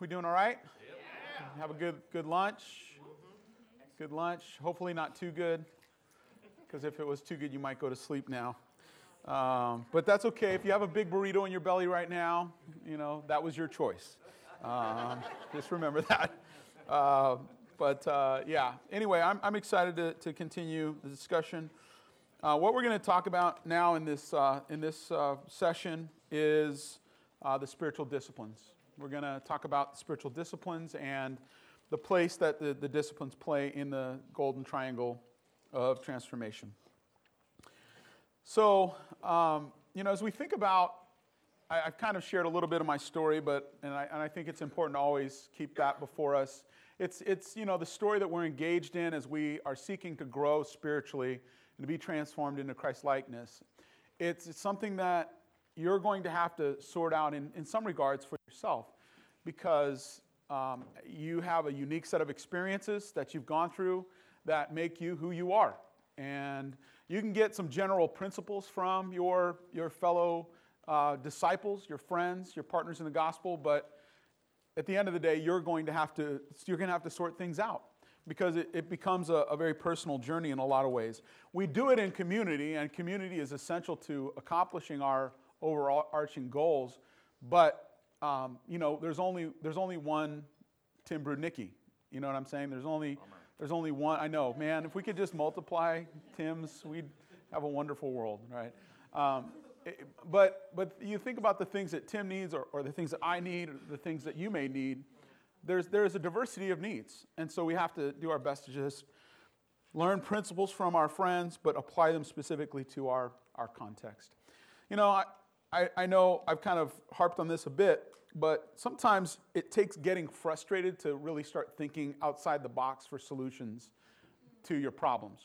We doing all right? Yeah. Have a good good lunch. Good lunch. Hopefully not too good, because if it was too good, you might go to sleep now. Um, but that's okay. If you have a big burrito in your belly right now, you know that was your choice. Um, just remember that. Uh, but uh, yeah. Anyway, I'm, I'm excited to, to continue the discussion. Uh, what we're going to talk about now in this uh, in this uh, session is uh, the spiritual disciplines. We're going to talk about spiritual disciplines and the place that the, the disciplines play in the golden triangle of transformation. So, um, you know, as we think about, I, have kind of shared a little bit of my story, but, and I, and I think it's important to always keep that before us. It's, it's, you know, the story that we're engaged in as we are seeking to grow spiritually and to be transformed into Christ likeness. It's, it's something that you're going to have to sort out in, in some regards for yourself because um, you have a unique set of experiences that you've gone through that make you who you are. And you can get some general principles from your, your fellow uh, disciples, your friends, your partners in the gospel, but at the end of the day, you're going to have to, you're going to, have to sort things out because it, it becomes a, a, very personal journey in a lot of ways. We do it in community, and community is essential to accomplishing our overarching goals, but um, you know, there's only, there's only one Tim Brudnicki. You know what I'm saying? There's only, there's only one. I know, man, if we could just multiply Tim's, we'd have a wonderful world, right? Um, it, but, but you think about the things that Tim needs or, or the things that I need or the things that you may need. There's, there's a diversity of needs. And so we have to do our best to just learn principles from our friends, but apply them specifically to our, our context. You know, I, I, I know I've kind of harped on this a bit, but sometimes it takes getting frustrated to really start thinking outside the box for solutions to your problems.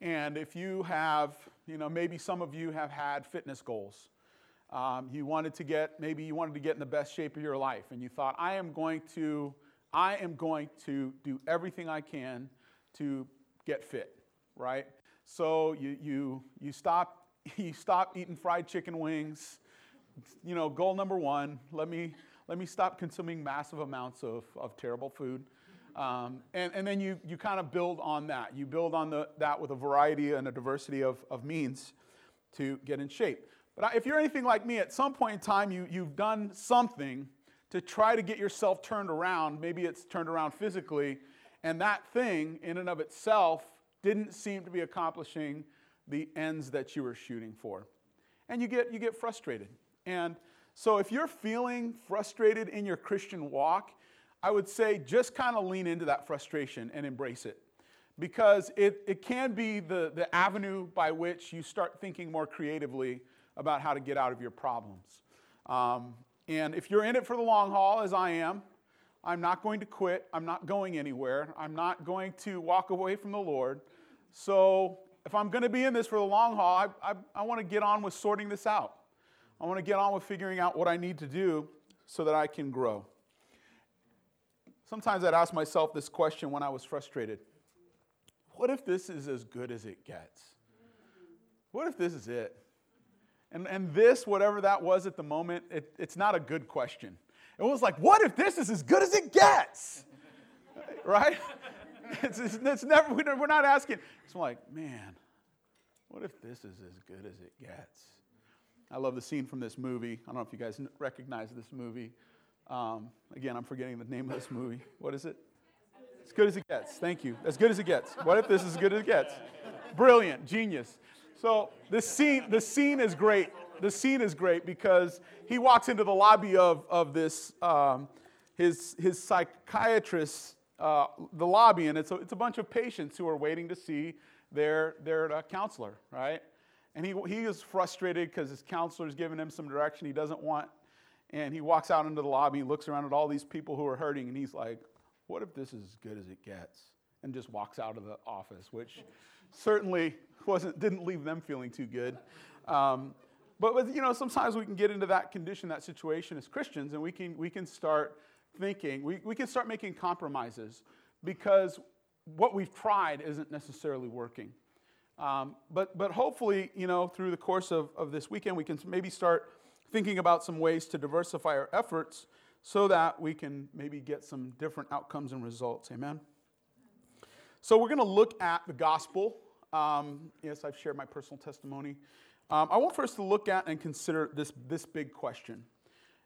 And if you have, you know, maybe some of you have had fitness goals. Um, you wanted to get, maybe you wanted to get in the best shape of your life, and you thought, I am going to, I am going to do everything I can to get fit, right? So you, you, you stop you stop eating fried chicken wings. You know, goal number one, let me, let me stop consuming massive amounts of, of terrible food. Um, and, and then you, you kind of build on that. You build on the, that with a variety and a diversity of, of means to get in shape. But if you're anything like me, at some point in time, you, you've done something to try to get yourself turned around. Maybe it's turned around physically, and that thing in and of itself didn't seem to be accomplishing the ends that you were shooting for. And you get, you get frustrated. And so if you're feeling frustrated in your Christian walk, I would say just kind of lean into that frustration and embrace it. Because it, it can be the, the avenue by which you start thinking more creatively about how to get out of your problems. Um, and if you're in it for the long haul, as I am, I'm not going to quit. I'm not going anywhere. I'm not going to walk away from the Lord. So if I'm going to be in this for the long haul, I, I, I want to get on with sorting this out. I want to get on with figuring out what I need to do so that I can grow. Sometimes I'd ask myself this question when I was frustrated What if this is as good as it gets? What if this is it? And, and this, whatever that was at the moment, it, it's not a good question. It was like, what if this is as good as it gets? right? It's, it's, it's never, we're not asking. It's like, man, what if this is as good as it gets? I love the scene from this movie. I don't know if you guys recognize this movie. Um, again, I'm forgetting the name of this movie. What is it? As good as it gets. Thank you. As good as it gets. What if this is as good as it gets? Brilliant, genius. So the scene, the scene is great. The scene is great because he walks into the lobby of, of this, um, his, his psychiatrist uh, the lobby, and it's a, it's a bunch of patients who are waiting to see their, their uh, counselor, right? And he, he is frustrated because his counselor is giving him some direction he doesn't want. And he walks out into the lobby, he looks around at all these people who are hurting, and he's like, What if this is as good as it gets? And just walks out of the office, which certainly wasn't, didn't leave them feeling too good. Um, but, but, you know, sometimes we can get into that condition, that situation as Christians, and we can, we can start thinking, we, we can start making compromises because what we've tried isn't necessarily working. Um, but, but hopefully, you know, through the course of, of this weekend, we can maybe start thinking about some ways to diversify our efforts so that we can maybe get some different outcomes and results. Amen? So, we're going to look at the gospel. Um, yes, I've shared my personal testimony. Um, I want for us to look at and consider this, this big question.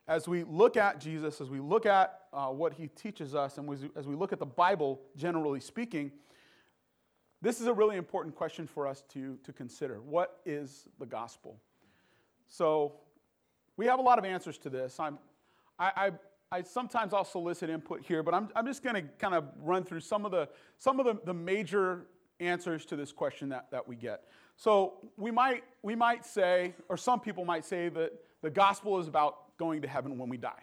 As we look at Jesus, as we look at uh, what he teaches us, and as we, as we look at the Bible, generally speaking, this is a really important question for us to, to consider. What is the gospel? So, we have a lot of answers to this. I'm, I, I, I sometimes I'll solicit input here, but I'm, I'm just going to kind of run through some of the, some of the, the major answers to this question that, that we get. So we might, we might say, or some people might say, that the gospel is about going to heaven when we die.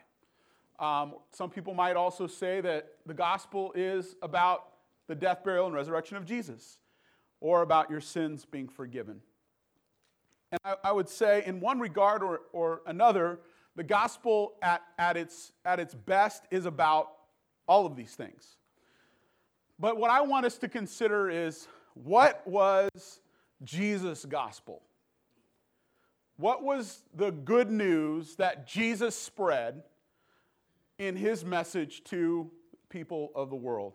Um, some people might also say that the gospel is about the death, burial, and resurrection of Jesus, or about your sins being forgiven. And I, I would say, in one regard or, or another, the gospel at, at, its, at its best is about all of these things. But what I want us to consider is what was Jesus' gospel? What was the good news that Jesus spread in his message to people of the world?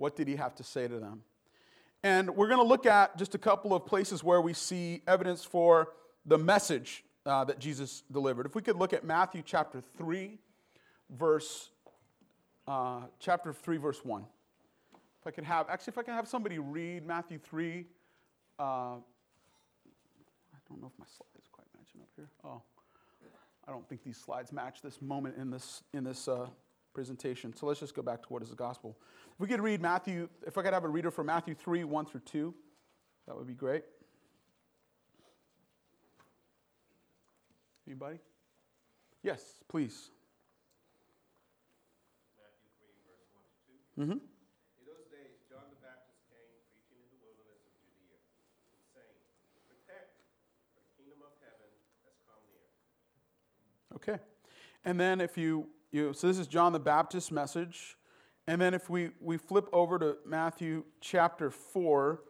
What did he have to say to them? And we're going to look at just a couple of places where we see evidence for the message uh, that Jesus delivered. If we could look at Matthew chapter 3, verse, uh, chapter 3, verse 1. If I could have, actually, if I could have somebody read Matthew 3. Uh, I don't know if my slide is quite matching up here. Oh, I don't think these slides match this moment in this, in this uh, presentation. So let's just go back to what is the gospel. If we could read Matthew, if I could have a reader for Matthew 3, 1 through 2, that would be great. Anybody? Yes, please. Matthew 3, verse 1 to 2. Mm-hmm. In those days, John the Baptist came preaching in the wilderness of Judea, saying, Repent, for the kingdom of heaven has come near. Okay. And then if you, you so this is John the Baptist's message. And then if we, we flip over to Matthew chapter 4,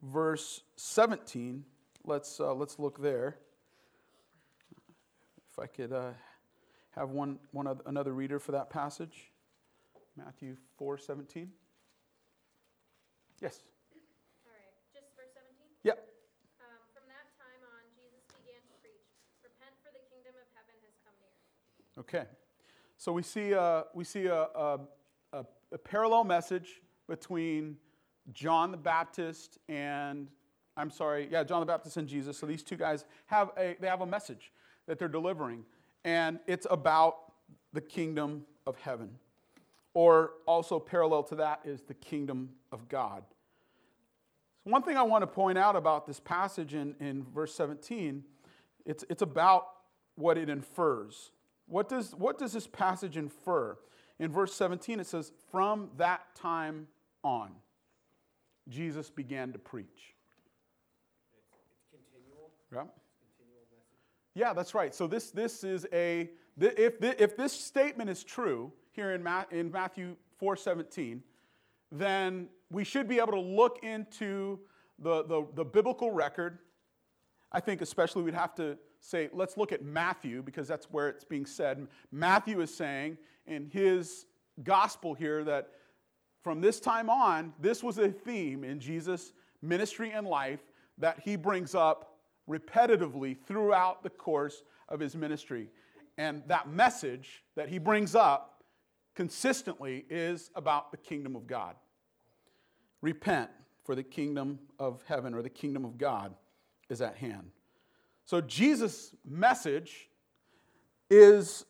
verse 17, let's, uh, let's look there. If I could uh, have one, one other, another reader for that passage. Matthew 4, 17. Yes. All right, just verse 17? Yep. Um, from that time on, Jesus began to preach, Repent, for the kingdom of heaven has come near. Okay. So we see, uh, we see a, a, a, a parallel message between John the Baptist and, I'm sorry, yeah, John the Baptist and Jesus. So these two guys have a, they have a message that they're delivering. And it's about the kingdom of heaven. Or also parallel to that is the kingdom of God. So one thing I want to point out about this passage in, in verse 17, it's, it's about what it infers. What does, what does this passage infer? In verse 17, it says, From that time on, Jesus began to preach. It's continual. Yeah? Continual. Yeah, that's right. So this, this is a, if, if this statement is true here in, Ma, in Matthew 4.17, then we should be able to look into the, the, the biblical record. I think especially we'd have to say, let's look at Matthew because that's where it's being said. Matthew is saying in his gospel here that from this time on, this was a theme in Jesus' ministry and life that he brings up repetitively throughout the course of his ministry. And that message that he brings up consistently is about the kingdom of God. Repent, for the kingdom of heaven or the kingdom of God is at hand. So Jesus' message is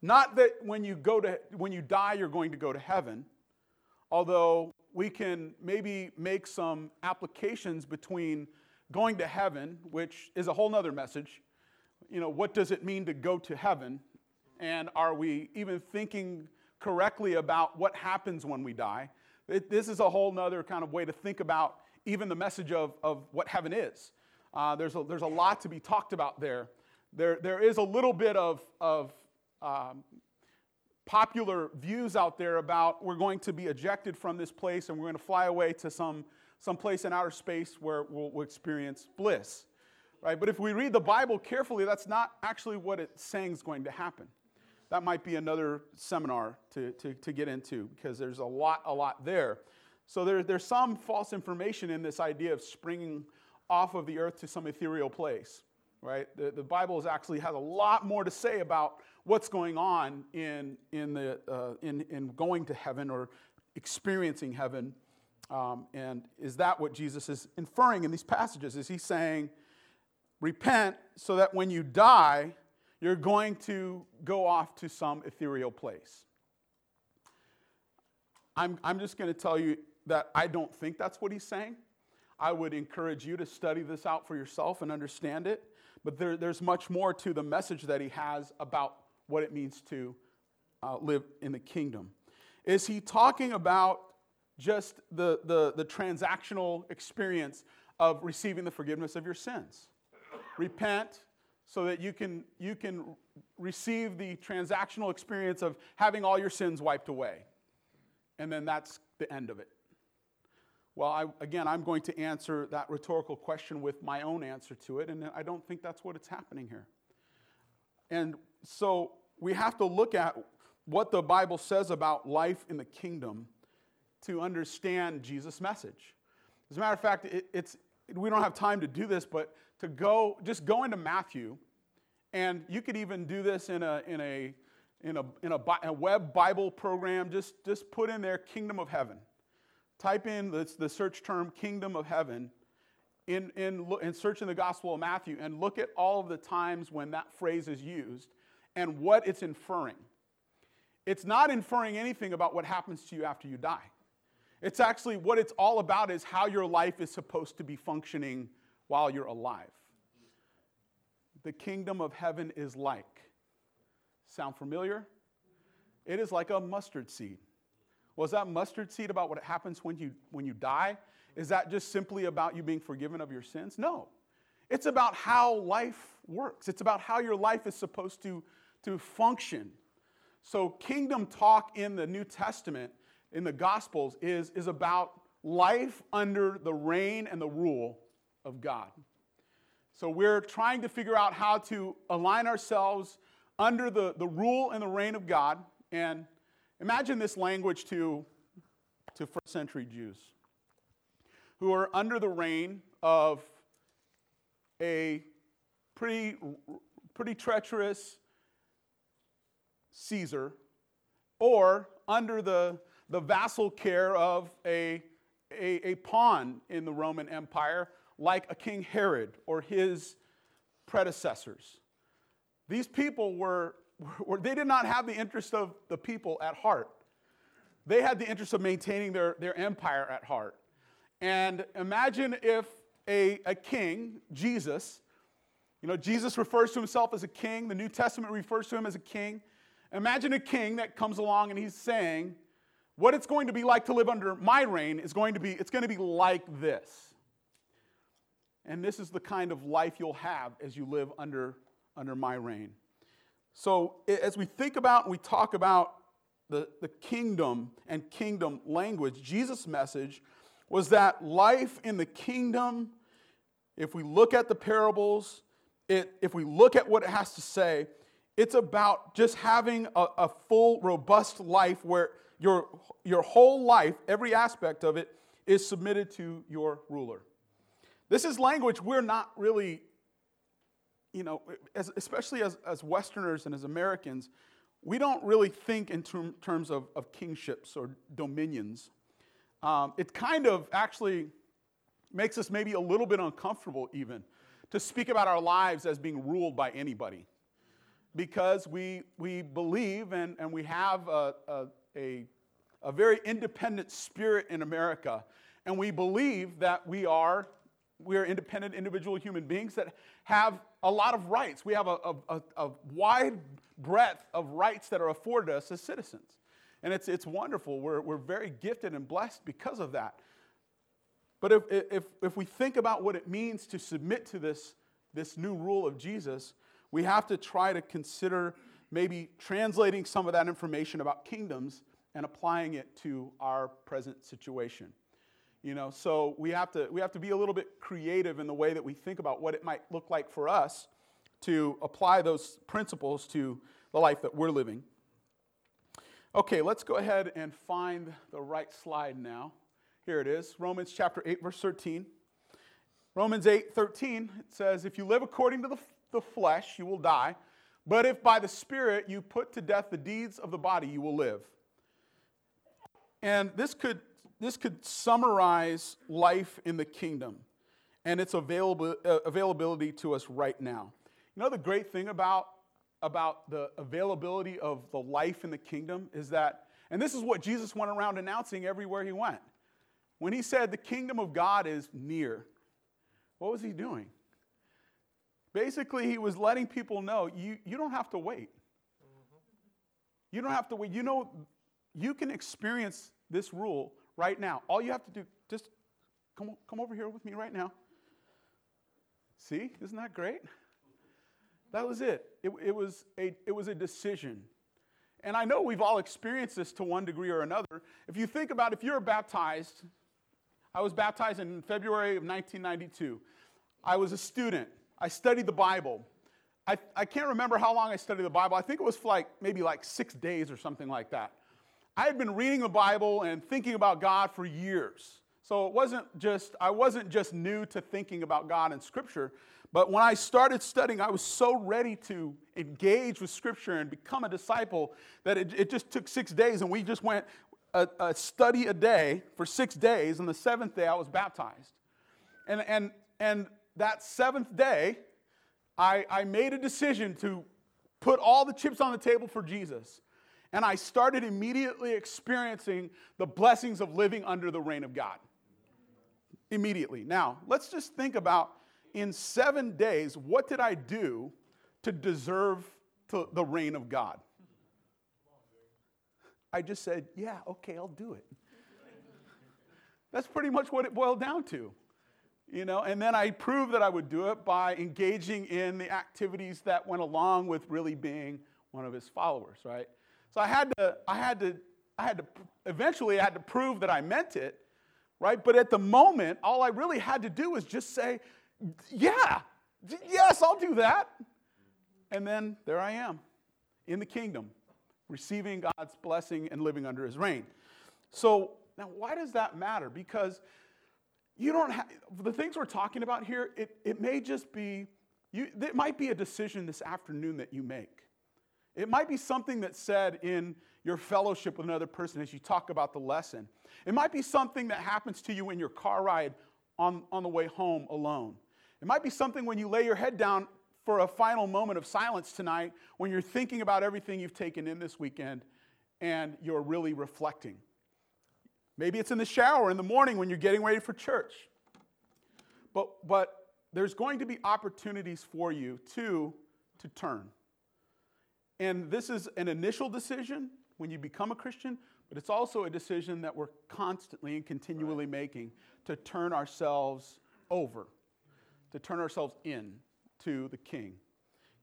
not that when you go to when you die you're going to go to heaven, although we can maybe make some applications between going to heaven, which is a whole nother message. You know, what does it mean to go to heaven? And are we even thinking correctly about what happens when we die? It, this is a whole nother kind of way to think about even the message of, of what heaven is. Uh, there's, a, there's a lot to be talked about there. There, there is a little bit of, of um, popular views out there about we're going to be ejected from this place and we're going to fly away to some, some place in outer space where we'll, we'll experience bliss. Right? But if we read the Bible carefully, that's not actually what it's saying is going to happen. that might be another seminar to, to, to get into because there's a lot, a lot there. So there, there's some false information in this idea of springing off of the earth to some ethereal place, right? The, the Bible is actually has a lot more to say about what's going on in, in, the, uh, in, in going to heaven or experiencing heaven. Um, and is that what Jesus is inferring in these passages? Is he saying, repent so that when you die, you're going to go off to some ethereal place? I'm, I'm just going to tell you that I don't think that's what he's saying. I would encourage you to study this out for yourself and understand it. But there, there's much more to the message that he has about what it means to uh, live in the kingdom. Is he talking about just the, the, the transactional experience of receiving the forgiveness of your sins? Repent so that you can, you can receive the transactional experience of having all your sins wiped away. And then that's the end of it. Well, I, again, I'm going to answer that rhetorical question with my own answer to it, and I don't think that's what it's happening here. And so we have to look at what the Bible says about life in the kingdom to understand Jesus' message. As a matter of fact, it, it's, we don't have time to do this, but to go, just go into Matthew, and you could even do this in a, in a, in a, in a, a web Bible program. Just, just put in there kingdom of heaven type in the, the search term kingdom of heaven in, in, in search in the Gospel of Matthew and look at all of the times when that phrase is used and what it's inferring. It's not inferring anything about what happens to you after you die. It's actually what it's all about is how your life is supposed to be functioning while you're alive. The kingdom of heaven is like. Sound familiar? It is like a mustard seed. Was that mustard seed about what happens when you, when you die? Is that just simply about you being forgiven of your sins? No. It's about how life works, it's about how your life is supposed to, to function. So, kingdom talk in the New Testament, in the Gospels, is, is about life under the reign and the rule of God. So, we're trying to figure out how to align ourselves under the, the rule and the reign of God. And Imagine this language to, to first century Jews who are under the reign of a pretty, pretty treacherous Caesar or under the, the vassal care of a, a, a pawn in the Roman Empire like a King Herod or his predecessors. These people were they did not have the interest of the people at heart. They had the interest of maintaining their, their empire at heart. And imagine if a, a king, Jesus, you know, Jesus refers to himself as a king, the New Testament refers to him as a king. Imagine a king that comes along and he's saying, what it's going to be like to live under my reign is going to be, it's going to be like this. And this is the kind of life you'll have as you live under, under my reign. So, as we think about and we talk about the, the kingdom and kingdom language, Jesus' message was that life in the kingdom, if we look at the parables, it, if we look at what it has to say, it's about just having a, a full, robust life where your, your whole life, every aspect of it, is submitted to your ruler. This is language we're not really you know, as, especially as, as Westerners and as Americans, we don't really think in term, terms of, of kingships or dominions. Um, it kind of actually makes us maybe a little bit uncomfortable, even, to speak about our lives as being ruled by anybody. Because we, we believe and, and we have a, a, a, a very independent spirit in America, and we believe that we are we are independent individual human beings that have a lot of rights. We have a, a, a, wide breadth of rights that are afforded us as citizens. And it's, it's wonderful. We're, we're very gifted and blessed because of that. But if, if, if we think about what it means to submit to this, this new rule of Jesus, we have to try to consider maybe translating some of that information about kingdoms and applying it to our present situation. You know, so we have to we have to be a little bit creative in the way that we think about what it might look like for us to apply those principles to the life that we're living. Okay, let's go ahead and find the right slide now. Here it is Romans chapter 8, verse 13. Romans 8, 13, it says, If you live according to the, the flesh, you will die. But if by the Spirit you put to death the deeds of the body, you will live. And this could, this could summarize life in the kingdom and its available, uh, availability to us right now. You know, the great thing about, about the availability of the life in the kingdom is that, and this is what Jesus went around announcing everywhere he went. When he said the kingdom of God is near, what was he doing? Basically, he was letting people know you, you don't have to wait. You don't have to wait. You know, you can experience this rule right now. All you have to do, just come, come over here with me right now. See, isn't that great? That was it. It, it, was a, it was a decision. And I know we've all experienced this to one degree or another. If you think about if you're baptized, I was baptized in February of 1992. I was a student. I studied the Bible. I, I can't remember how long I studied the Bible. I think it was like maybe like six days or something like that. I had been reading the Bible and thinking about God for years. So it wasn't just, I wasn't just new to thinking about God and Scripture, but when I started studying, I was so ready to engage with Scripture and become a disciple that it, it just took six days, and we just went a, a study a day for six days, and the seventh day I was baptized. And, and, and that seventh day, I, I made a decision to put all the chips on the table for Jesus. And I started immediately experiencing the blessings of living under the reign of God. Immediately. Now, let's just think about in seven days, what did I do to deserve to the reign of God? I just said, yeah, okay, I'll do it. That's pretty much what it boiled down to you know and then i proved that i would do it by engaging in the activities that went along with really being one of his followers right so i had to i had to i had to eventually i had to prove that i meant it right? But at the moment all i really had to do was just say yeah yes i'll do that. And then there i am in the kingdom receiving god's blessing and living under his reign. So now why does that matter? Because you don't have the things we're talking about here it, it may just be you, it might be a decision this afternoon that you make it might be something that's said in your fellowship with another person as you talk about the lesson it might be something that happens to you in your car ride on, on the way home alone it might be something when you lay your head down for a final moment of silence tonight when you're thinking about everything you've taken in this weekend and you're really reflecting Maybe it's in the shower in the morning when you're getting ready for church. But, but there's going to be opportunities for you to, to turn. And this is an initial decision when you become a Christian, but it's also a decision that we're constantly and continually making to turn ourselves over, to turn ourselves in to the King,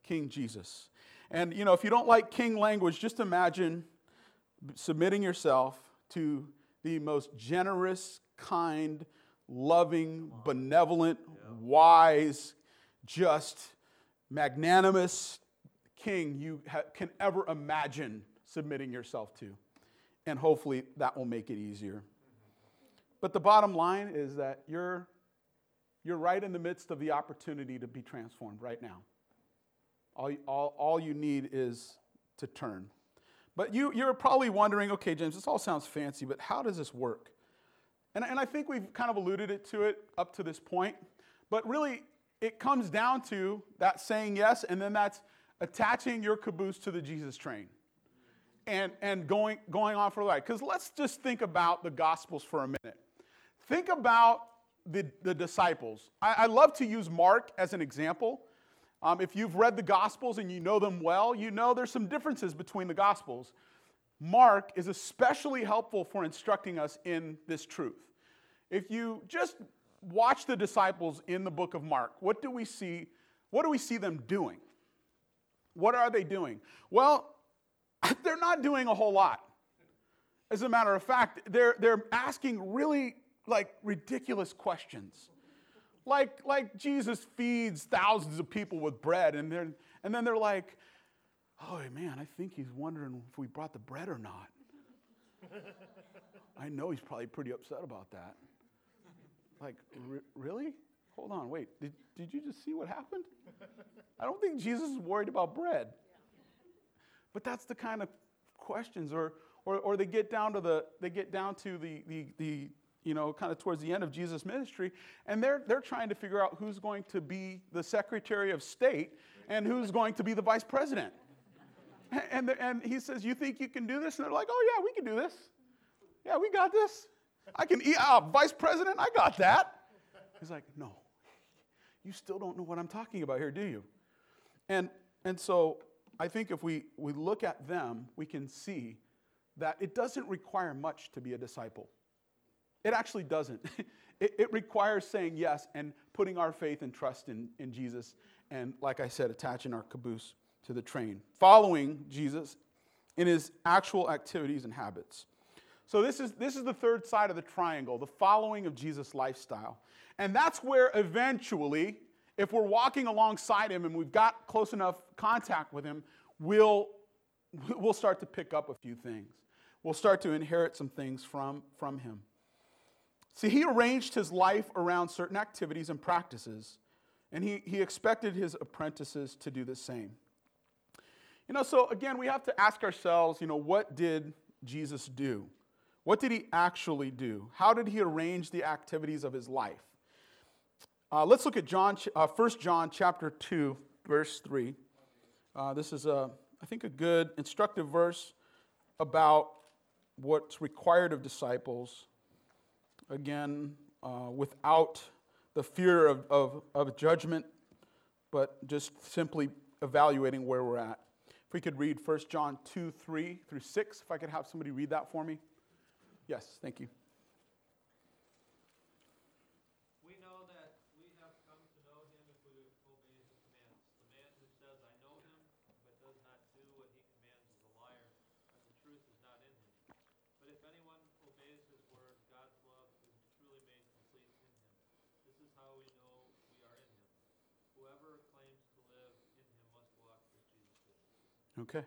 King Jesus. And you know, if you don't like king language, just imagine submitting yourself to the most generous, kind, loving, benevolent, wise, just, magnanimous king you ha- can ever imagine submitting yourself to. And hopefully that will make it easier. But the bottom line is that you're, you're right in the midst of the opportunity to be transformed right now. All, all, all you need is to turn. But you, you're probably wondering okay, James, this all sounds fancy, but how does this work? And, and I think we've kind of alluded it to it up to this point. But really, it comes down to that saying yes, and then that's attaching your caboose to the Jesus train and, and going, going on for ride. Because let's just think about the Gospels for a minute. Think about the, the disciples. I, I love to use Mark as an example um, if you've read the Gospels and you know them well, you know there's some differences between the Gospels. Mark is especially helpful for instructing us in this truth. If you just watch the disciples in the book of Mark, what do we see? What do we see them doing? What are they doing? Well, they're not doing a whole lot. As a matter of fact, they're, they're asking really like ridiculous questions. Like, like Jesus feeds thousands of people with bread, and, they're, and then they're like, oh man, I think he's wondering if we brought the bread or not. I know he's probably pretty upset about that. Like, really? Hold on, wait. Did, did you just see what happened? I don't think Jesus is worried about bread. But that's the kind of questions, or, or, or they get down to the they get down to the, the, the you know kind of towards the end of Jesus' ministry, and they're they're trying to figure out who's going to be the Secretary of State and who's going to be the Vice President. And, the, and he says, "You think you can do this?" And they're like, "Oh yeah, we can do this. Yeah, we got this. I can eat. Uh, Vice President, I got that." He's like, "No, you still don't know what I'm talking about here, do you?" And and so I think if we, we look at them, we can see that it doesn't require much to be a disciple. It actually doesn't. It, it, requires saying yes and putting our faith and trust in, in Jesus, and like I said, attaching our caboose to the train, following Jesus in his actual activities and habits. So, this is, this is the third side of the triangle, the following of Jesus' lifestyle. And that's where eventually if we're walking alongside him and we've got close enough contact with him, we'll, we'll start to pick up a few things. We'll start to inherit some things from, from him. See, he arranged his life around certain activities and practices, and he, he expected his apprentices to do the same. You know, so again, we have to ask ourselves, you know, what did Jesus do? What did he actually do? How did he arrange the activities of his life? Uh, let's look at John, uh, 1 John chapter 2, verse 3. Uh, this is, a, I think, a good instructive verse about what's required of disciples. Again, uh, without the fear of, of, of judgment, but just simply evaluating where we're at. If we could read 1 John 2, 3 through 6, if I could have somebody read that for me. Yes, thank you. Okay.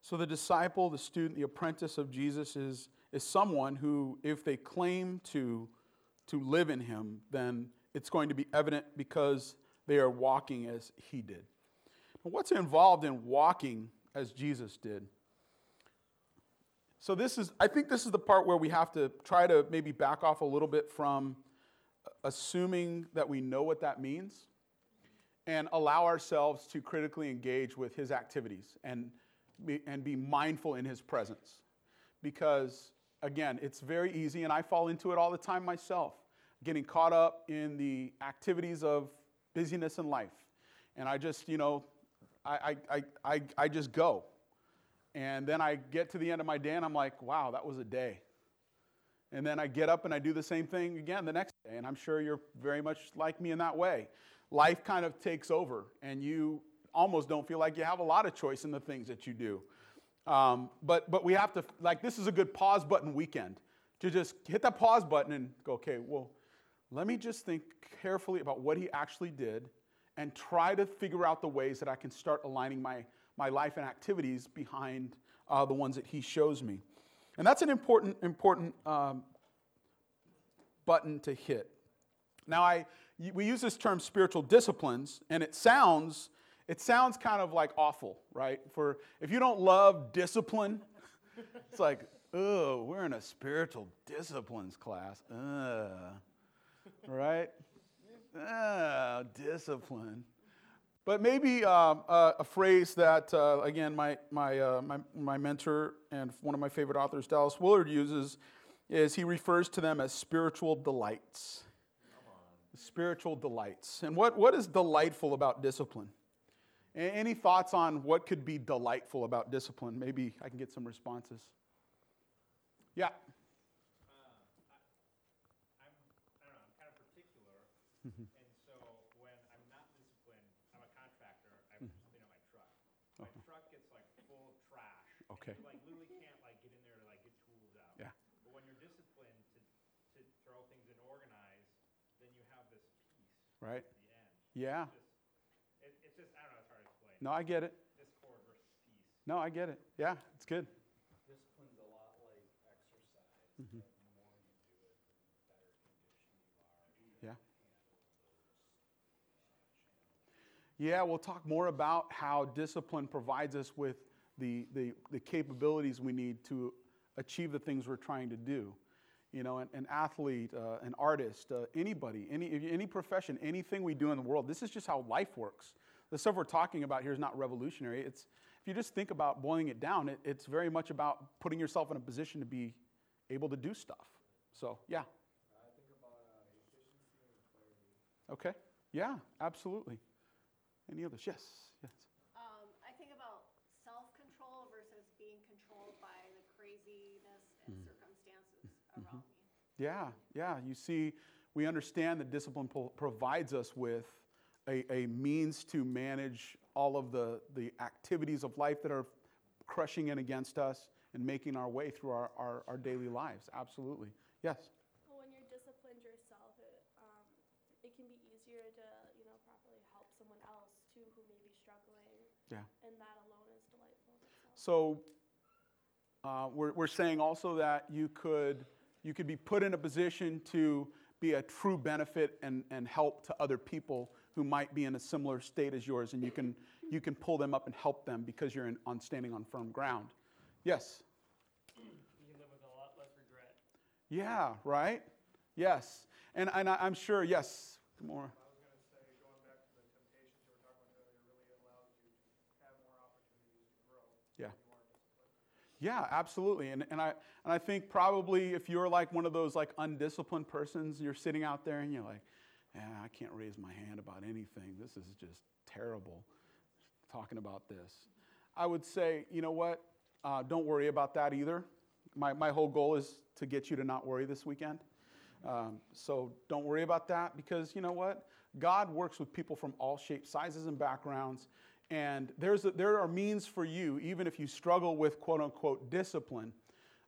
So the disciple, the student, the apprentice of Jesus is, is someone who, if they claim to, to live in him, then it's going to be evident because they are walking as he did. What's involved in walking as Jesus did? So this is I think this is the part where we have to try to maybe back off a little bit from uh, assuming that we know what that means and allow ourselves to critically engage with his activities and be, and be mindful in his presence. Because, again, it's very easy, and I fall into it all the time myself, getting caught up in the activities of busyness in life. And I just, you know, I, I, I, I just go. And then I get to the end of my day and I'm like, wow, that was a day. And then I get up and I do the same thing again the next. And I'm sure you're very much like me in that way life kind of takes over and you almost don't feel like you have a lot of choice in the things that you do. Um, but, but we have to, like, this is a good pause button weekend to just hit that pause button and go, okay, well, let me just think carefully about what he actually did and try to figure out the ways that I can start aligning my, my life and activities behind uh, the ones that he shows me. And that's an important, important um, button to hit. Now, I, we use this term spiritual disciplines, and it sounds, it sounds kind of like awful, right? For if you don't love discipline, it's like, oh, we're in a spiritual disciplines class. Ugh. Right? Ah, discipline. But maybe um, uh, a phrase that, uh, again, my, my, uh, my, my mentor and one of my favorite authors, Dallas Willard, uses is he refers to them as spiritual delights spiritual delights. And what, what is delightful about discipline? Any thoughts on what could be delightful about discipline? Maybe I can get some responses. Yeah. Mm-hmm. And so when I'm not disciplined, I'm a contractor. I have mm-hmm. something on my truck. My uh-huh. truck gets like full of trash. Okay. And you like literally can't like get in there to like get tools out. Yeah. But when you're disciplined to, to throw things and organize, then you have this peace. Right. At the end. Yeah. It's just, it, it's just I don't know. It's hard to explain. No, I get it. Discord versus No, I get it. Yeah, it's good. Discipline's a lot like exercise. Mm-hmm. The more you do it, the better condition you are. Yeah. Yeah, we'll talk more about how discipline provides us with the, the, the capabilities we need to achieve the things we're trying to do. You know, an, an athlete, uh, an artist, uh, anybody, any, any profession, anything we do in the world, this is just how life works. The stuff we're talking about here is not revolutionary. It's, if you just think about boiling it down, it, it's very much about putting yourself in a position to be able to do stuff. So, yeah. About uh, efficiency and clarity. Okay. Yeah, absolutely. Any others? Yes. Yes. Um, I think about self-control versus being controlled by the craziness and Mm. circumstances Mm-hmm. around me. Yeah, yeah. You see, we understand that discipline pro- provides us with a, a means to manage all of the, the activities of life that are crushing in against us and making our way through our, our, our daily lives. Absolutely. Yes. Well, when you're disciplined yourself, it, um, it can be easier to, you know, properly help someone else too who may be struggling. Yeah. And that alone is delightful. So uh, we're, we're saying also that you could, you could be put in a position to be a true benefit and, and help to other people who might be in a similar state as yours, and you can, you can pull them up and help them because you're in, on standing on firm ground. Yes? You can live with a lot less regret. Yeah, right? Yes. And, and I, I'm sure, yes, more. I was going to say, going back to the temptations you were talking about earlier, really allows you to have more opportunities to grow. Yeah. when You are disciplined. Yeah, absolutely. And, and, I, and I think probably if you're like one of those like undisciplined persons, you're sitting out there and you're like, yeah, I can't raise my hand about anything. This is just terrible talking about this. I would say, you know what? Uh, don't worry about that either. My, my whole goal is to get you to not worry this weekend. Um, so don't worry about that because you know what? God works with people from all shapes, sizes, and backgrounds. And there's a, there are means for you, even if you struggle with quote unquote discipline,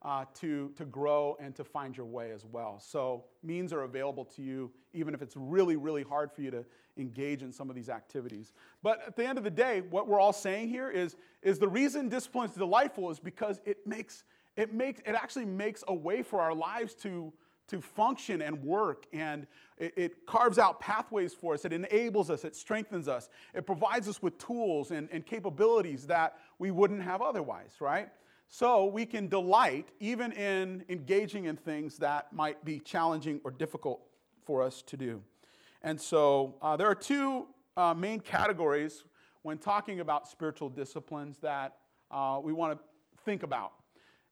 uh, to, to grow and to find your way as well. So means are available to you, even if it's really, really hard for you to engage in some of these activities. But at the end of the day, what we're all saying here is, is the reason discipline is delightful is because it makes, it makes, it actually makes a way for our lives to, to function and work. And it, it, carves out pathways for us. It enables us. It strengthens us. It provides us with tools and, and capabilities that we wouldn't have otherwise, right? So we can delight even in engaging in things that might be challenging or difficult for us to do. And so uh, there are two uh, main categories when talking about spiritual disciplines that uh, we want to think about.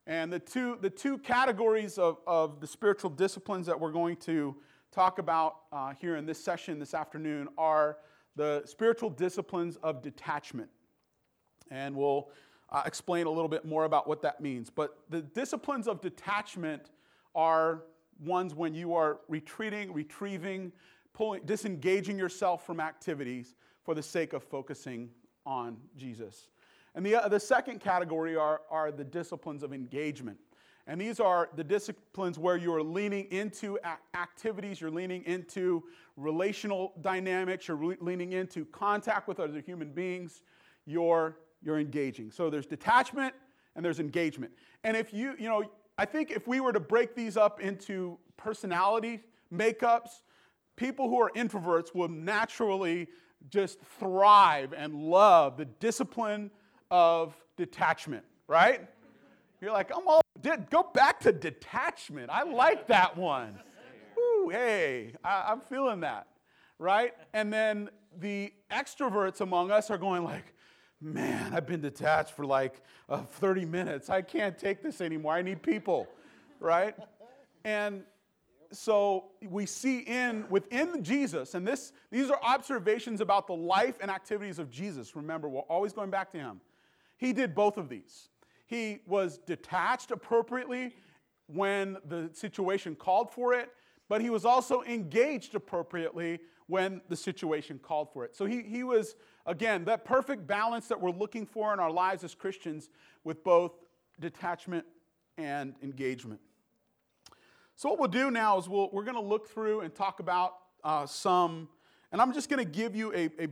And the two, the two categories of, of the spiritual disciplines that we're going to talk about uh, here in this session this afternoon are the spiritual disciplines of detachment. And we'll uh, explain a little bit more about what that means. But the disciplines of detachment are ones when you are retreating, retrieving, pulling, disengaging yourself from activities for the sake of focusing on Jesus. And the, uh, the second category are, are the disciplines of engagement. And these are the disciplines where you're leaning into activities, you're leaning into relational dynamics, you're re- leaning into contact with other human beings, you're, you're engaging. So there's detachment and there's engagement. And if you, you know, I think if we were to break these up into personality makeups, people who are introverts will naturally just thrive and love the discipline of detachment, right? You're like, I'm all, did, go back to detachment. I like that one. Ooh, hey, I, I'm feeling that, right? And then the extroverts among us are going like, man, I've been detached for like uh, 30 minutes. I can't take this anymore. I need people, right? And so we see in within Jesus, and this these are observations about the life and activities of Jesus. Remember, we're always going back to him. He did both of these. He was detached appropriately when the situation called for it, but he was also engaged appropriately when the situation called for it. So he, he was, again, that perfect balance that we're looking for in our lives as Christians with both detachment and engagement. So, what we'll do now is we'll, we're going to look through and talk about uh, some, and I'm just going to give you a, a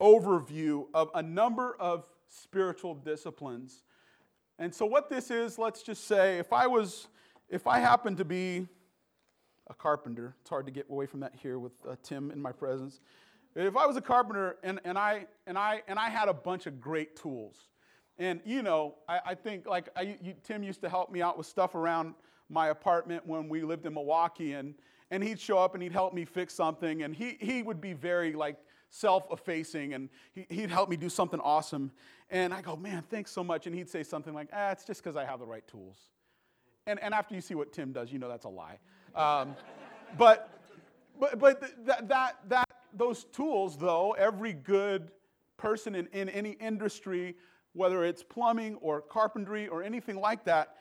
overview of a number of spiritual disciplines. And so, what this is, let's just say, if I was, if I happened to be a carpenter, it's hard to get away from that here with uh, Tim in my presence. If I was a carpenter and, and, I, and, I, and I had a bunch of great tools, and you know, I, I think like I, you, Tim used to help me out with stuff around my apartment when we lived in Milwaukee, and, and he'd show up and he'd help me fix something, and he, he would be very like self-effacing, and he, he'd help me do something awesome. And I go, man, thanks so much. And he'd say something like, ah, it's just because I have the right tools. And, and after you see what Tim does, you know that's a lie. Um, but but, but that, that, that, those tools, though, every good person in, in any industry, whether it's plumbing or carpentry or anything like that,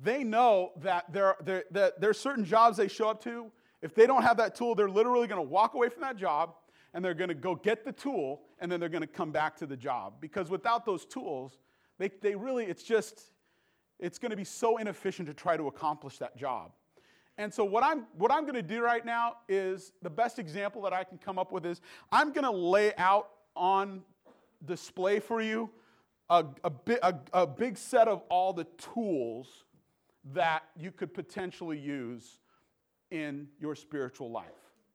they know that there, there, that there are certain jobs they show up to. If they don't have that tool, they're literally going to walk away from that job and they're going to go get the tool and then they're going to come back to the job. Because without those tools, they, they really, it's just, it's going to be so inefficient to try to accomplish that job. And so what I'm what I'm going to do right now is the best example that I can come up with is I'm going to lay out on display for you a, a, bi- a, a big set of all the tools that you could potentially use in your spiritual life.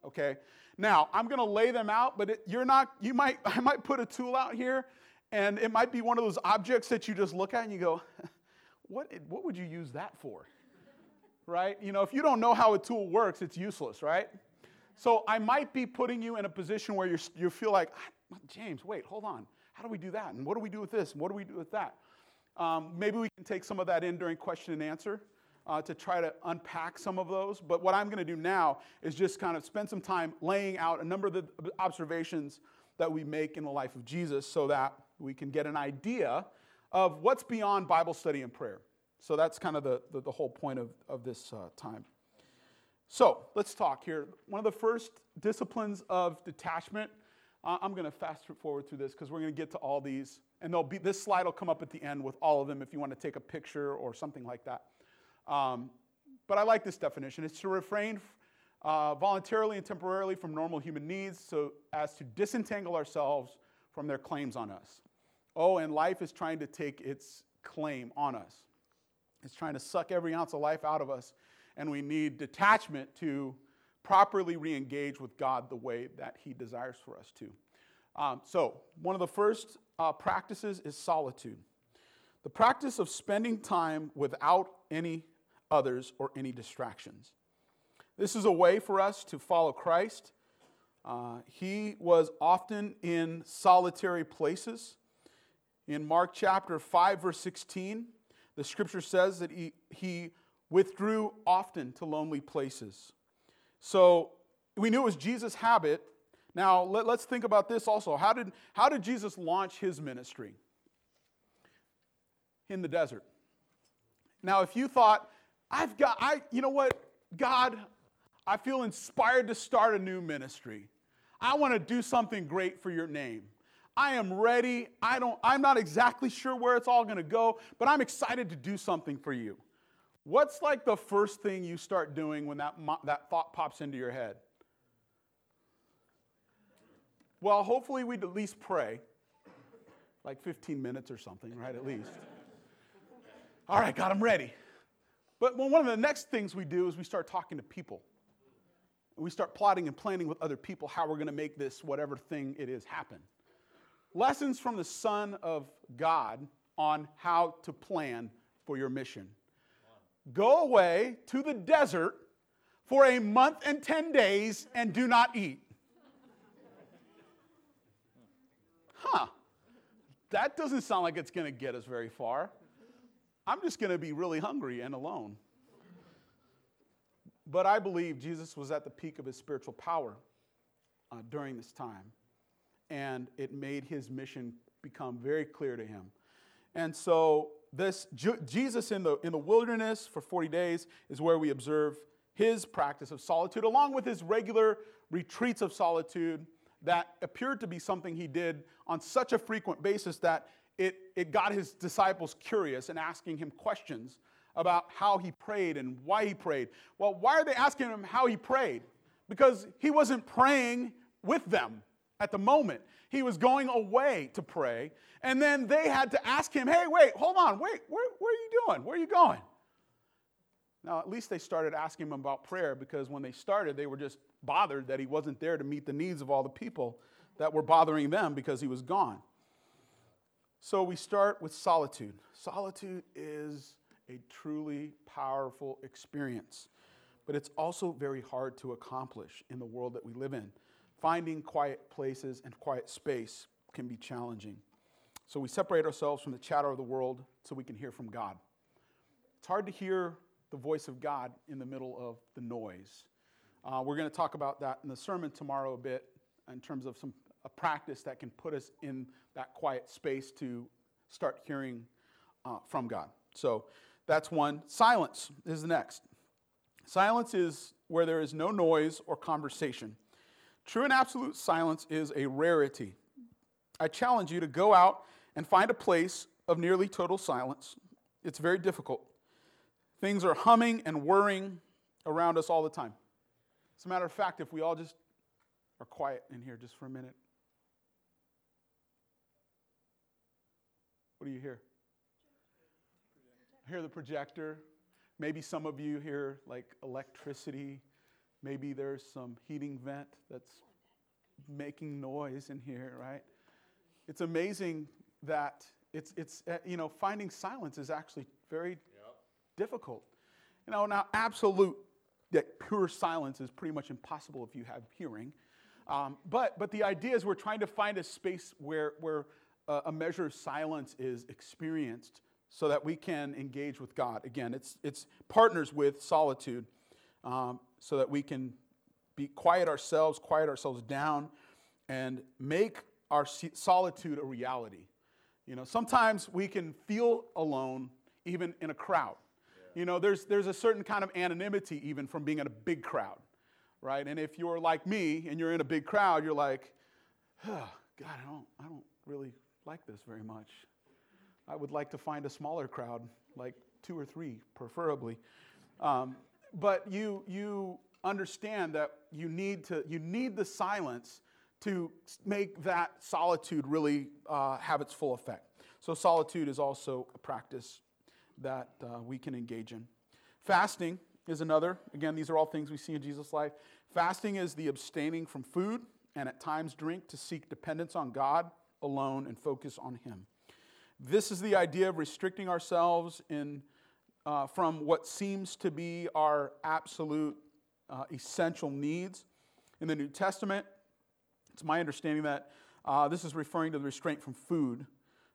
Okay. Now I'm going to lay them out, but it, you're not. You might I might put a tool out here, and it might be one of those objects that you just look at and you go, what what would you use that for? right? You know, if you don't know how a tool works, it's useless, right? So I might be putting you in a position where you you feel like, ah, James, wait, hold on. How do we do that? And what do we do with this? And what do we do with that? Um, maybe we can take some of that in during question and answer uh, to try to unpack some of those. But what I'm going to do now is just kind of spend some time laying out a number of the observations that we make in the life of Jesus so that we can get an idea of what's beyond Bible study and prayer. So that's kind of the, the, the whole point of, of this uh, time. So let's talk here. One of the first disciplines of detachment. Uh, I'm going to fast forward through this because we're going to get to all these, and there'll be this slide will come up at the end with all of them if you want to take a picture or something like that. Um, but I like this definition. It's to refrain uh, voluntarily and temporarily from normal human needs, so as to disentangle ourselves from their claims on us. Oh, and life is trying to take its claim on us. It's trying to suck every ounce of life out of us, and we need detachment to properly re engage with God the way that He desires for us to. Um, so, one of the first uh, practices is solitude the practice of spending time without any others or any distractions. This is a way for us to follow Christ. Uh, he was often in solitary places. In Mark chapter 5, verse 16, the scripture says that he, he withdrew often to lonely places. So we knew it was Jesus' habit. Now let, us think about this also. How did, how did Jesus launch his ministry? In the desert. Now, if you thought, I've got, I, you know what, God, I feel inspired to start a new ministry. I want to do something great for your name. I am ready. I don't, I'm not exactly sure where it's all going to go, but I'm excited to do something for you. What's like the first thing you start doing when that, that thought pops into your head? Well, hopefully we'd at least pray, like 15 minutes or something, right? At least. All right, God, I'm ready. But one of the next things we do is we start talking to people. We start plotting and planning with other people how we're going to make this, whatever thing it is, happen lessons from the Son of God on how to plan for your mission. Go away to the desert for a month and 10 days and do not eat. Huh. That doesn't sound like it's going to get us very far. I'm just going to be really hungry and alone. But I believe Jesus was at the peak of his spiritual power uh, during this time and it made his mission become very clear to him. And so, this Jesus in the, in the wilderness for 40 days is where we observe his practice of solitude, along with his regular retreats of solitude that appeared to be something he did on such a frequent basis that it, it got his disciples curious and asking him questions about how he prayed and why he prayed. Well, why are they asking him how he prayed? Because he wasn't praying with them at the moment. He was going away to pray. And then they had to ask him, hey, wait, hold on, wait, where, where are you doing? Where are you going? Now, at least they started asking him about prayer because when they started, they were just bothered that he wasn't there to meet the needs of all the people that were bothering them because he was gone. So we start with solitude. Solitude is a truly powerful experience, but it's also very hard to accomplish in the world that we live in. Finding quiet places and quiet space can be challenging. So we separate ourselves from the chatter of the world so we can hear from God. It's hard to hear the voice of God in the middle of the noise. Uh, we're going to talk about that in the sermon tomorrow a bit in terms of some a practice that can put us in that quiet space to start hearing uh, from God. So that's one. Silence is the next. Silence is where there is no noise or conversation. True and absolute silence is a rarity. I challenge you to go out and find a place of nearly total silence. It's very difficult. Things are humming and whirring around us all the time. As a matter of fact, if we all just are quiet in here just for a minute, what do you hear? I hear the projector. Maybe some of you hear like electricity. Maybe there's some heating vent that's making noise in here, right? It's amazing that it's, it's uh, you know, finding silence is actually very difficult. You know, now absolute, that pure silence is pretty much impossible if you have hearing. Um, but, but the idea is we're trying to find a space where, where a measure of silence is experienced so that we can engage with God. Again, it's, it's partners with solitude um, so that we can be quiet ourselves, quiet ourselves down, and make our solitude a reality. You know, sometimes we can feel alone even in a crowd. You know, there's, there's a certain kind of anonymity even from being in a big crowd, right? And if you're like me and you're in a big crowd, you're like, oh, God, I don't, I don't really like this very much. I would like to find a smaller crowd, like two or three, preferably. Um, but you, you understand that you need, to, you need the silence to make that solitude really uh, have its full effect. So, solitude is also a practice that uh, we can engage in. Fasting is another. Again, these are all things we see in Jesus' life. Fasting is the abstaining from food and at times drink to seek dependence on God alone and focus on Him. This is the idea of restricting ourselves in, uh, from what seems to be our absolute uh, essential needs. In the New Testament, it's my understanding that uh, this is referring to the restraint from food.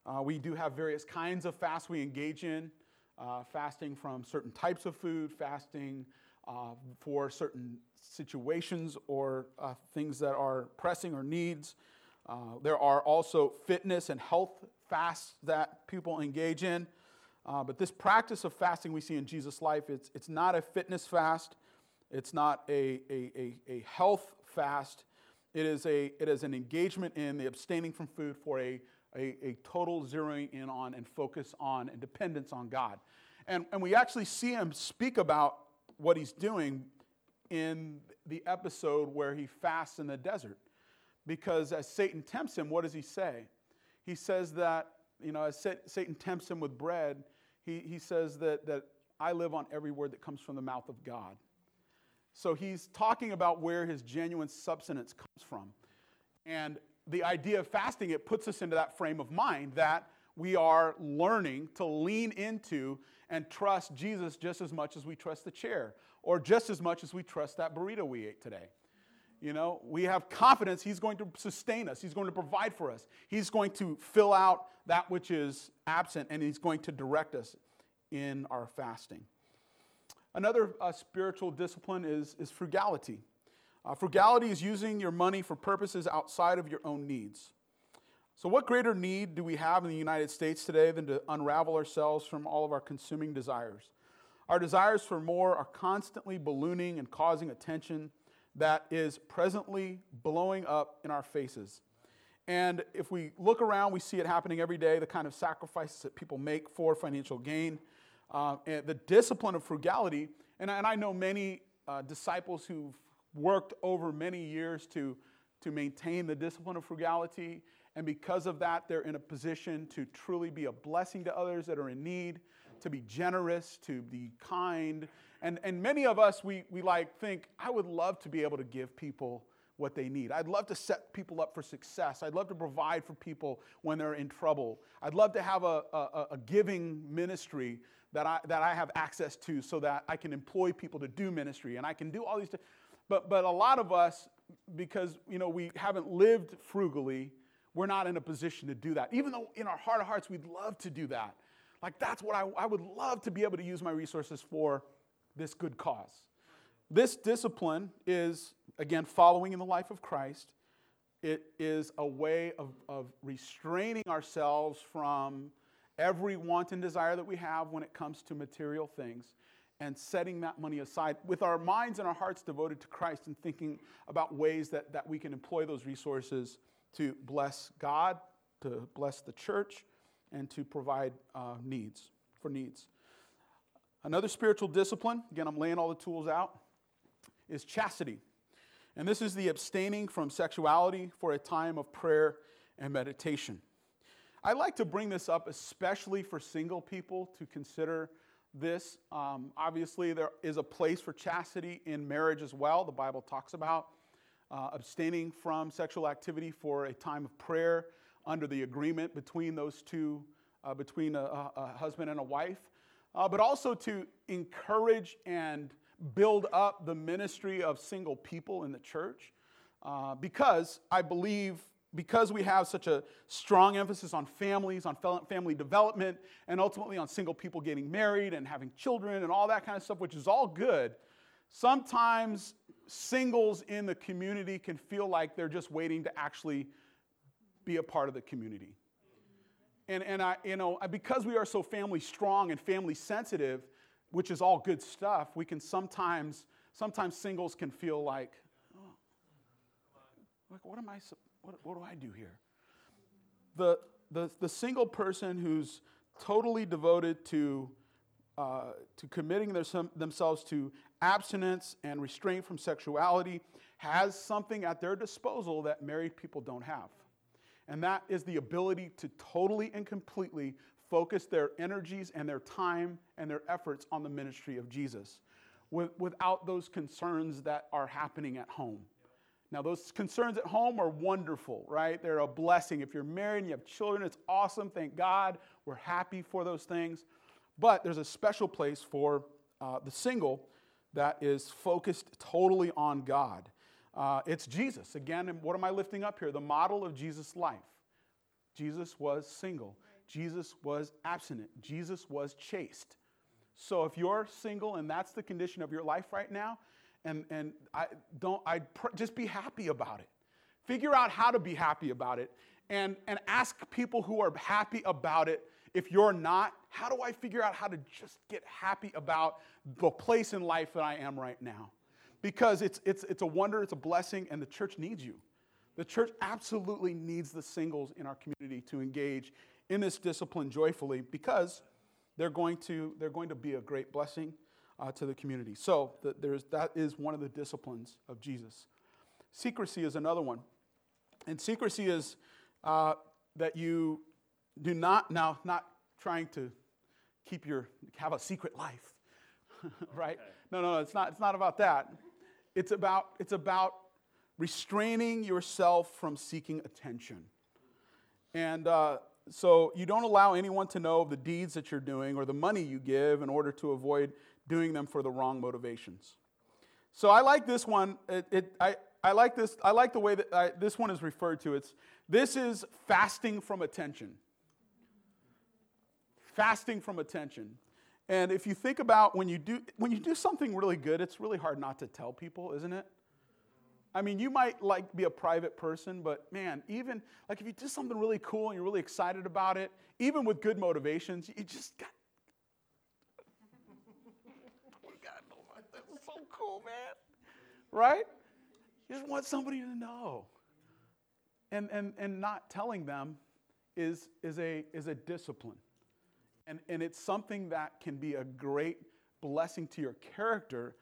Uh, we do have various kinds of fasts we engage in uh, fasting from certain types of food, fasting uh, for certain situations or things that are pressing or needs. Uh, there are also fitness and health fasts that people engage in. Uh, but this practice of fasting we see in Jesus' life, it's, it's not a fitness fast, it's not a, a, a, a health fast. It is, a, it is an engagement in the abstaining from food for a a, a total zeroing in on and focus on and dependence on God. And, and we actually see him speak about what he's doing in the episode where he fasts in the desert. Because as Satan tempts him, what does he say? He says that, you know, as Satan tempts him with bread, he, he says that, that I live on every word that comes from the mouth of God. So he's talking about where his genuine substance comes from. And the idea of fasting, it puts us into that frame of mind that we are learning to lean into and trust Jesus just as much as we trust the chair or just as much as we trust that burrito we ate today. You know, we have confidence He's going to sustain us, He's going to provide for us, He's going to fill out that which is absent, and He's going to direct us in our fasting. Another uh, spiritual discipline is, is frugality. Uh, frugality is using your money for purposes outside of your own needs. So, what greater need do we have in the United States today than to unravel ourselves from all of our consuming desires? Our desires for more are constantly ballooning and causing attention that is presently blowing up in our faces. And if we look around, we see it happening every day the kind of sacrifices that people make for financial gain, uh, and the discipline of frugality. And, and I know many uh, disciples who've worked over many years to, to maintain the discipline of frugality. And because of that, they're in a position to truly be a blessing to others that are in need, to be generous, to be kind. And, and many of us, we, we like think, I would love to be able to give people what they need. I'd love to set people up for success. I'd love to provide for people when they're in trouble. I'd love to have a, a, a giving ministry that I, that I have access to so that I can employ people to do ministry and I can do all these things. But, but a lot of us, because you know, we haven't lived frugally, we're not in a position to do that. Even though in our heart of hearts we'd love to do that. Like that's what I, I would love to be able to use my resources for this good cause. This discipline is, again, following in the life of Christ. It is a way of, of restraining ourselves from every want and desire that we have when it comes to material things and setting that money aside with our minds and our hearts devoted to Christ and thinking about ways that, that we can employ those resources to bless God, to bless the church, and to provide uh, needs, for needs. Another spiritual discipline, again, I'm laying all the tools out, is chastity. And this is the abstaining from sexuality for a time of prayer and meditation. I like to bring this up especially for single people to consider this. Um, obviously, there is a place for chastity in marriage as well. The Bible talks about uh, abstaining from sexual activity for a time of prayer under the agreement between those two, uh, between a, a, husband and a wife, uh, but also to encourage and build up the ministry of single people in the church. Uh, because I believe, because we have such a strong emphasis on families, on family development, and ultimately on single people getting married and having children and all that kind of stuff, which is all good, sometimes singles in the community can feel like they're just waiting to actually be a part of the community. And, and I, you know, because we are so family strong and family sensitive, which is all good stuff, we can sometimes, sometimes singles can feel like, oh, like what am I, what, what do I do here? The, the, the single person who's totally devoted to, uh, to committing their, themselves to abstinence and restraint from sexuality has something at their disposal that married people don't have. And that is the ability to totally and completely focus their energies and their time and their efforts on the ministry of Jesus with, without those concerns that are happening at home. Now, those concerns at home are wonderful, right? They're a blessing. If you're married and you have children, it's awesome. Thank God. We're happy for those things. But there's a special place for uh, the single that is focused totally on God. Uh, it's Jesus. Again, what am I lifting up here? The model of Jesus' life. Jesus was single. Jesus was abstinent. Jesus was chaste. So if you're single and that's the condition of your life right now, and, and I don't, I pr- just be happy about it. Figure out how to be happy about it and, and ask people who are happy about it if you're not, how do I figure out how to just get happy about the place in life that I am right now? Because it's, it's, it's a wonder, it's a blessing, and the church needs you. The church absolutely needs the singles in our community to engage in this discipline joyfully because they're going to, they're going to be a great blessing uh, to the community. So the, there's, that is one of the disciplines of Jesus. Secrecy is another one. And secrecy is uh, that you do not, now, not trying to keep your, have a secret life, right? Okay. No, no, no, it's not, it's not about that. It's about, it's about restraining yourself from seeking attention. And uh, so you don't allow anyone to know of the deeds that you're doing or the money you give in order to avoid doing them for the wrong motivations. So I like this one. It, it, I, I like this. I like the way that I, this one is referred to. It's this is fasting from attention. Fasting from attention. And if you think about when you do when you do something really good, it's really hard not to tell people, isn't it? I mean, you might like be a private person, but man, even like if you do something really cool and you're really excited about it, even with good motivations, you just got. Oh, that was so cool, man. Right? You just want somebody to know. And, and, and not telling them is, is, a, is a discipline. And, and it's something that can be a great blessing to your character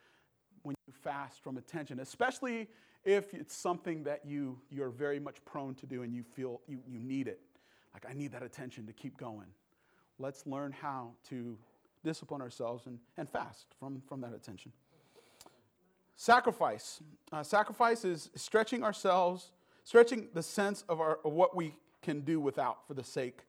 when you fast from attention, especially if it's something that you, you're very much prone to do and you feel you, you need it. Like, I need that attention to keep going. Let's learn how to discipline ourselves and, and fast from, from that attention. Sacrifice. Uh, sacrifice is stretching ourselves, stretching the sense of, our, of what we can do without for the sake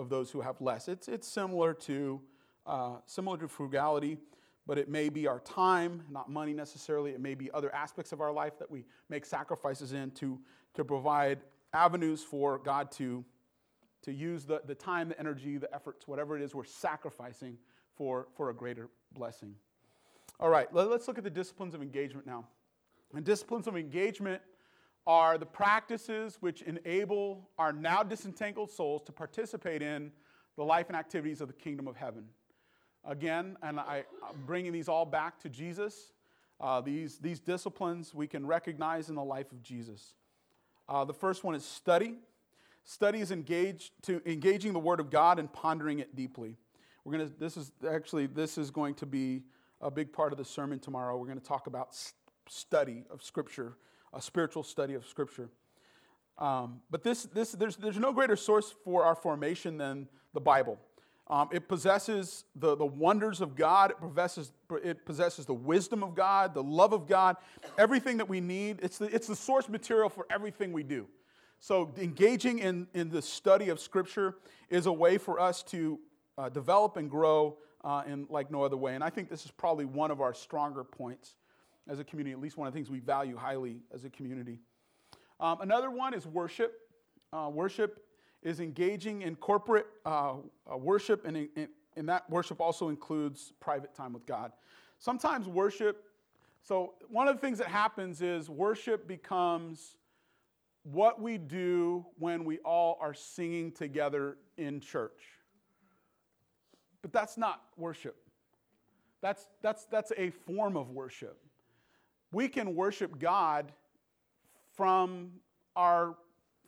of those who have less. It's, it's similar, to, uh, similar to frugality, but it may be our time, not money necessarily. It may be other aspects of our life that we make sacrifices in to, to provide avenues for God to, to use the, the time, the energy, the efforts, whatever it is we're sacrificing for, for a greater blessing. All right, let, us look at the disciplines of engagement now. And disciplines of engagement are the practices which enable our now disentangled souls to participate in the life and activities of the kingdom of heaven. Again, and I, am bringing these all back to Jesus. Uh, these, these disciplines we can recognize in the life of Jesus. Uh, the first one is study. Study is engaged to engaging the Word of God and pondering it deeply. We're gonna. This is actually this is going to be a big part of the sermon tomorrow. We're going to talk about study of Scripture a spiritual study of Scripture. Um, but this, this, there's, there's no greater source for our formation than the Bible. Um, it possesses the, the wonders of God, it possesses, it possesses the wisdom of God, the love of God, everything that we need. It's the, it's the source material for everything we do. So, engaging in, in the study of Scripture is a way for us to uh, develop and grow uh, in like no other way. And I think this is probably one of our stronger points as a community, at least one of the things we value highly as a community. Um, another one is worship. Uh, worship is engaging in corporate uh, uh, worship, and, and that worship also includes private time with God. Sometimes worship, so one of the things that happens is worship becomes what we do when we all are singing together in church. But that's not worship. That's, that's, that's a form of worship we can worship God from, our,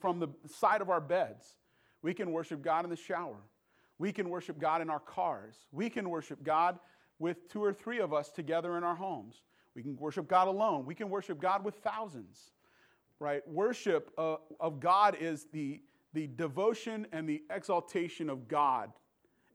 from the side of our beds. We can worship God in the shower. We can worship God in our cars. We can worship God with two or three of us together in our homes. We can worship God alone. We can worship God with thousands, right? Worship uh, of God is the, the devotion and the exaltation of God.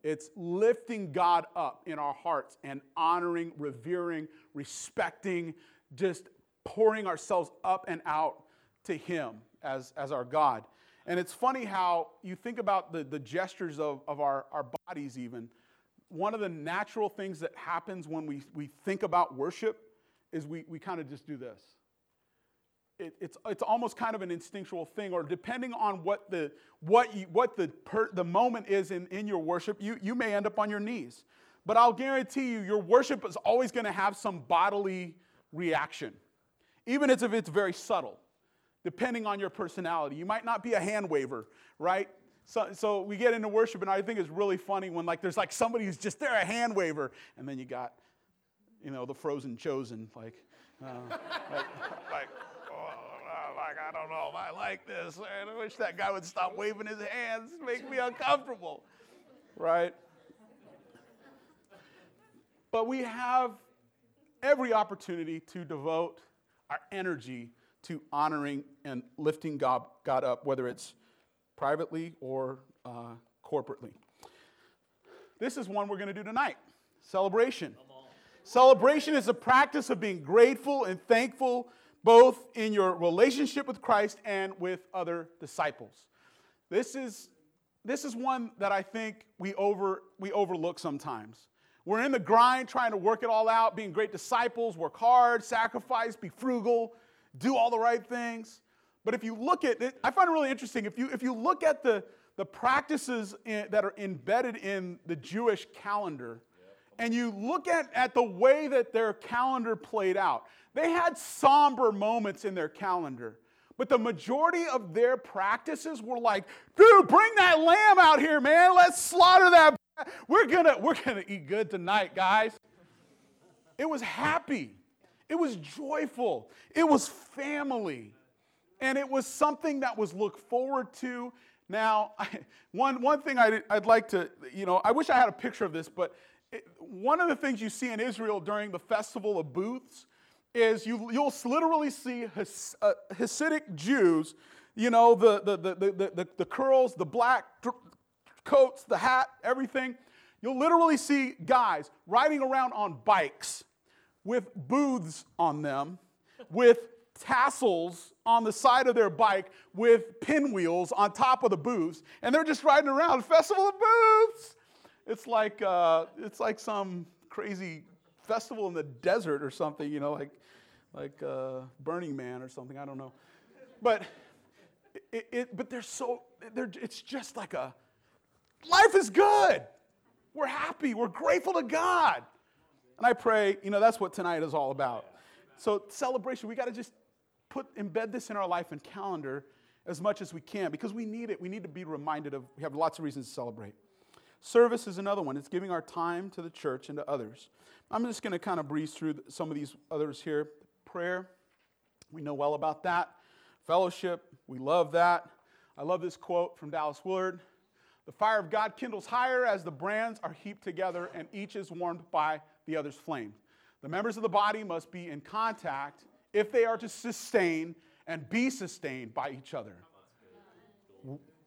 It's lifting God up in our hearts and honoring, revering, respecting, just pouring ourselves up and out to Him as, as our God. And it's funny how you think about the, the gestures of, of our, our bodies, even. One of the natural things that happens when we, we think about worship is we, we kind of just do this. It, it's, it's almost kind of an instinctual thing, or depending on what the, what you, what the, per, the moment is in, in your worship, you, you may end up on your knees. But I'll guarantee you, your worship is always going to have some bodily reaction, even if it's very subtle, depending on your personality. You might not be a hand waver, right? So, so we get into worship, and I think it's really funny when like there's like somebody who's just there, a hand waver, and then you got, you know, the frozen chosen, like, uh, like, like, oh, like I don't know if I like this. I wish that guy would stop waving his hands, make me uncomfortable, right? But we have every opportunity to devote our energy to honoring and lifting God, God up, whether it's privately or uh, corporately. This is one we're going to do tonight celebration. Celebration is a practice of being grateful and thankful both in your relationship with Christ and with other disciples. This is, this is one that I think we, over, we overlook sometimes. We're in the grind trying to work it all out, being great disciples, work hard, sacrifice, be frugal, do all the right things. But if you look at it, I find it really interesting. If you, if you look at the, the practices in, that are embedded in the Jewish calendar, and you look at, at the way that their calendar played out, they had somber moments in their calendar. But the majority of their practices were like, dude, bring that lamb out here, man. Let's slaughter that we're gonna, we're gonna eat good tonight, guys. It was happy. It was joyful. It was family. And it was something that was looked forward to. Now, one, one thing I'd, I'd like to, you know, I wish I had a picture of this, but it, one of the things you see in Israel during the Festival of Booths is you, you'll literally see Has, uh, Hasidic Jews, you know, the, the, the, the, the, the curls, the black coats, the hat, everything. You'll literally see guys riding around on bikes with booths on them, with tassels on the side of their bike, with pinwheels on top of the booths, and they're just riding around. Festival of Booths! It's like, uh, it's like some crazy festival in the desert or something, you know, like, like uh, Burning Man or something. I don't know. But, it, it, but they're so, they're, it's just like a, life is good. We're happy. We're grateful to God. And I pray, you know, that's what tonight is all about. So, celebration, we got to just put, embed this in our life and calendar as much as we can because we need it. We need to be reminded of, we have lots of reasons to celebrate. Service is another one. It's giving our time to the church and to others. I'm just going to kind of breeze through some of these others here. Prayer, we know well about that. Fellowship, we love that. I love this quote from Dallas Willard The fire of God kindles higher as the brands are heaped together and each is warmed by the other's flame. The members of the body must be in contact if they are to sustain and be sustained by each other.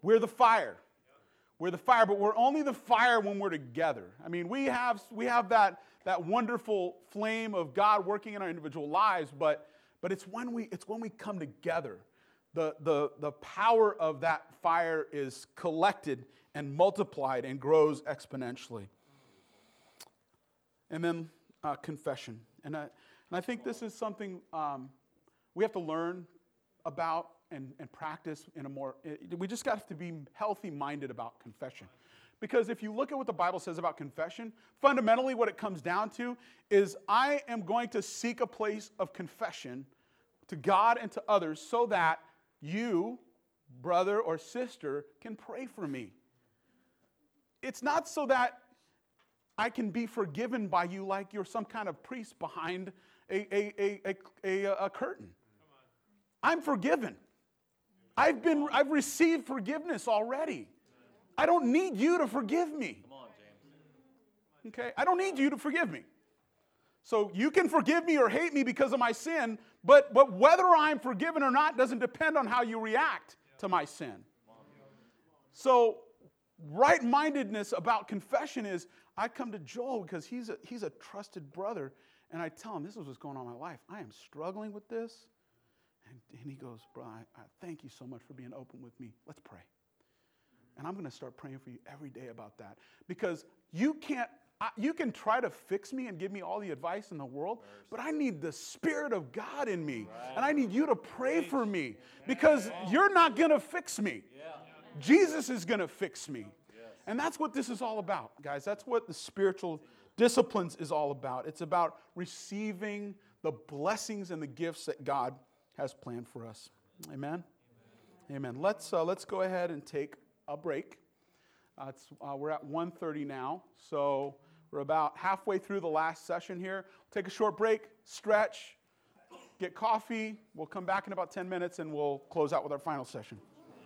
We're the fire. We're the fire, but we're only the fire when we're together. I mean, we have, we have that, that wonderful flame of God working in our individual lives, but, but it's, when we, it's when we come together. The, the, the power of that fire is collected and multiplied and grows exponentially. And then uh, confession. And I, and I think this is something um, we have to learn about and, and practice in a more, we just got to be healthy minded about confession. Because if you look at what the Bible says about confession, fundamentally what it comes down to is I am going to seek a place of confession to God and to others so that you, brother or sister, can pray for me. It's not so that I can be forgiven by you like you're some kind of priest behind a, a, a, a, a curtain. I'm forgiven. I've, been, I've received forgiveness already. I don't need you to forgive me. Okay? I don't need you to forgive me. So you can forgive me or hate me because of my sin, but, but whether I'm forgiven or not doesn't depend on how you react to my sin. So, right mindedness about confession is I come to Joel because he's a, he's a trusted brother, and I tell him, This is what's going on in my life. I am struggling with this. And, and he goes, Bro, I, I thank you so much for being open with me. Let's pray. And I'm going to start praying for you every day about that because you can't. I, you can try to fix me and give me all the advice in the world, but I need the Spirit of God in me. And I need you to pray for me because you're not going to fix me. Jesus is going to fix me. And that's what this is all about, guys. That's what the spiritual disciplines is all about. It's about receiving the blessings and the gifts that God has planned for us. Amen. Amen. Let's uh, let's go ahead and take a break. Uh, uh, we're at 1:30 now, so we're about halfway through the last session here. Take a short break, stretch, get coffee. We'll come back in about 10 minutes, and we'll close out with our final session.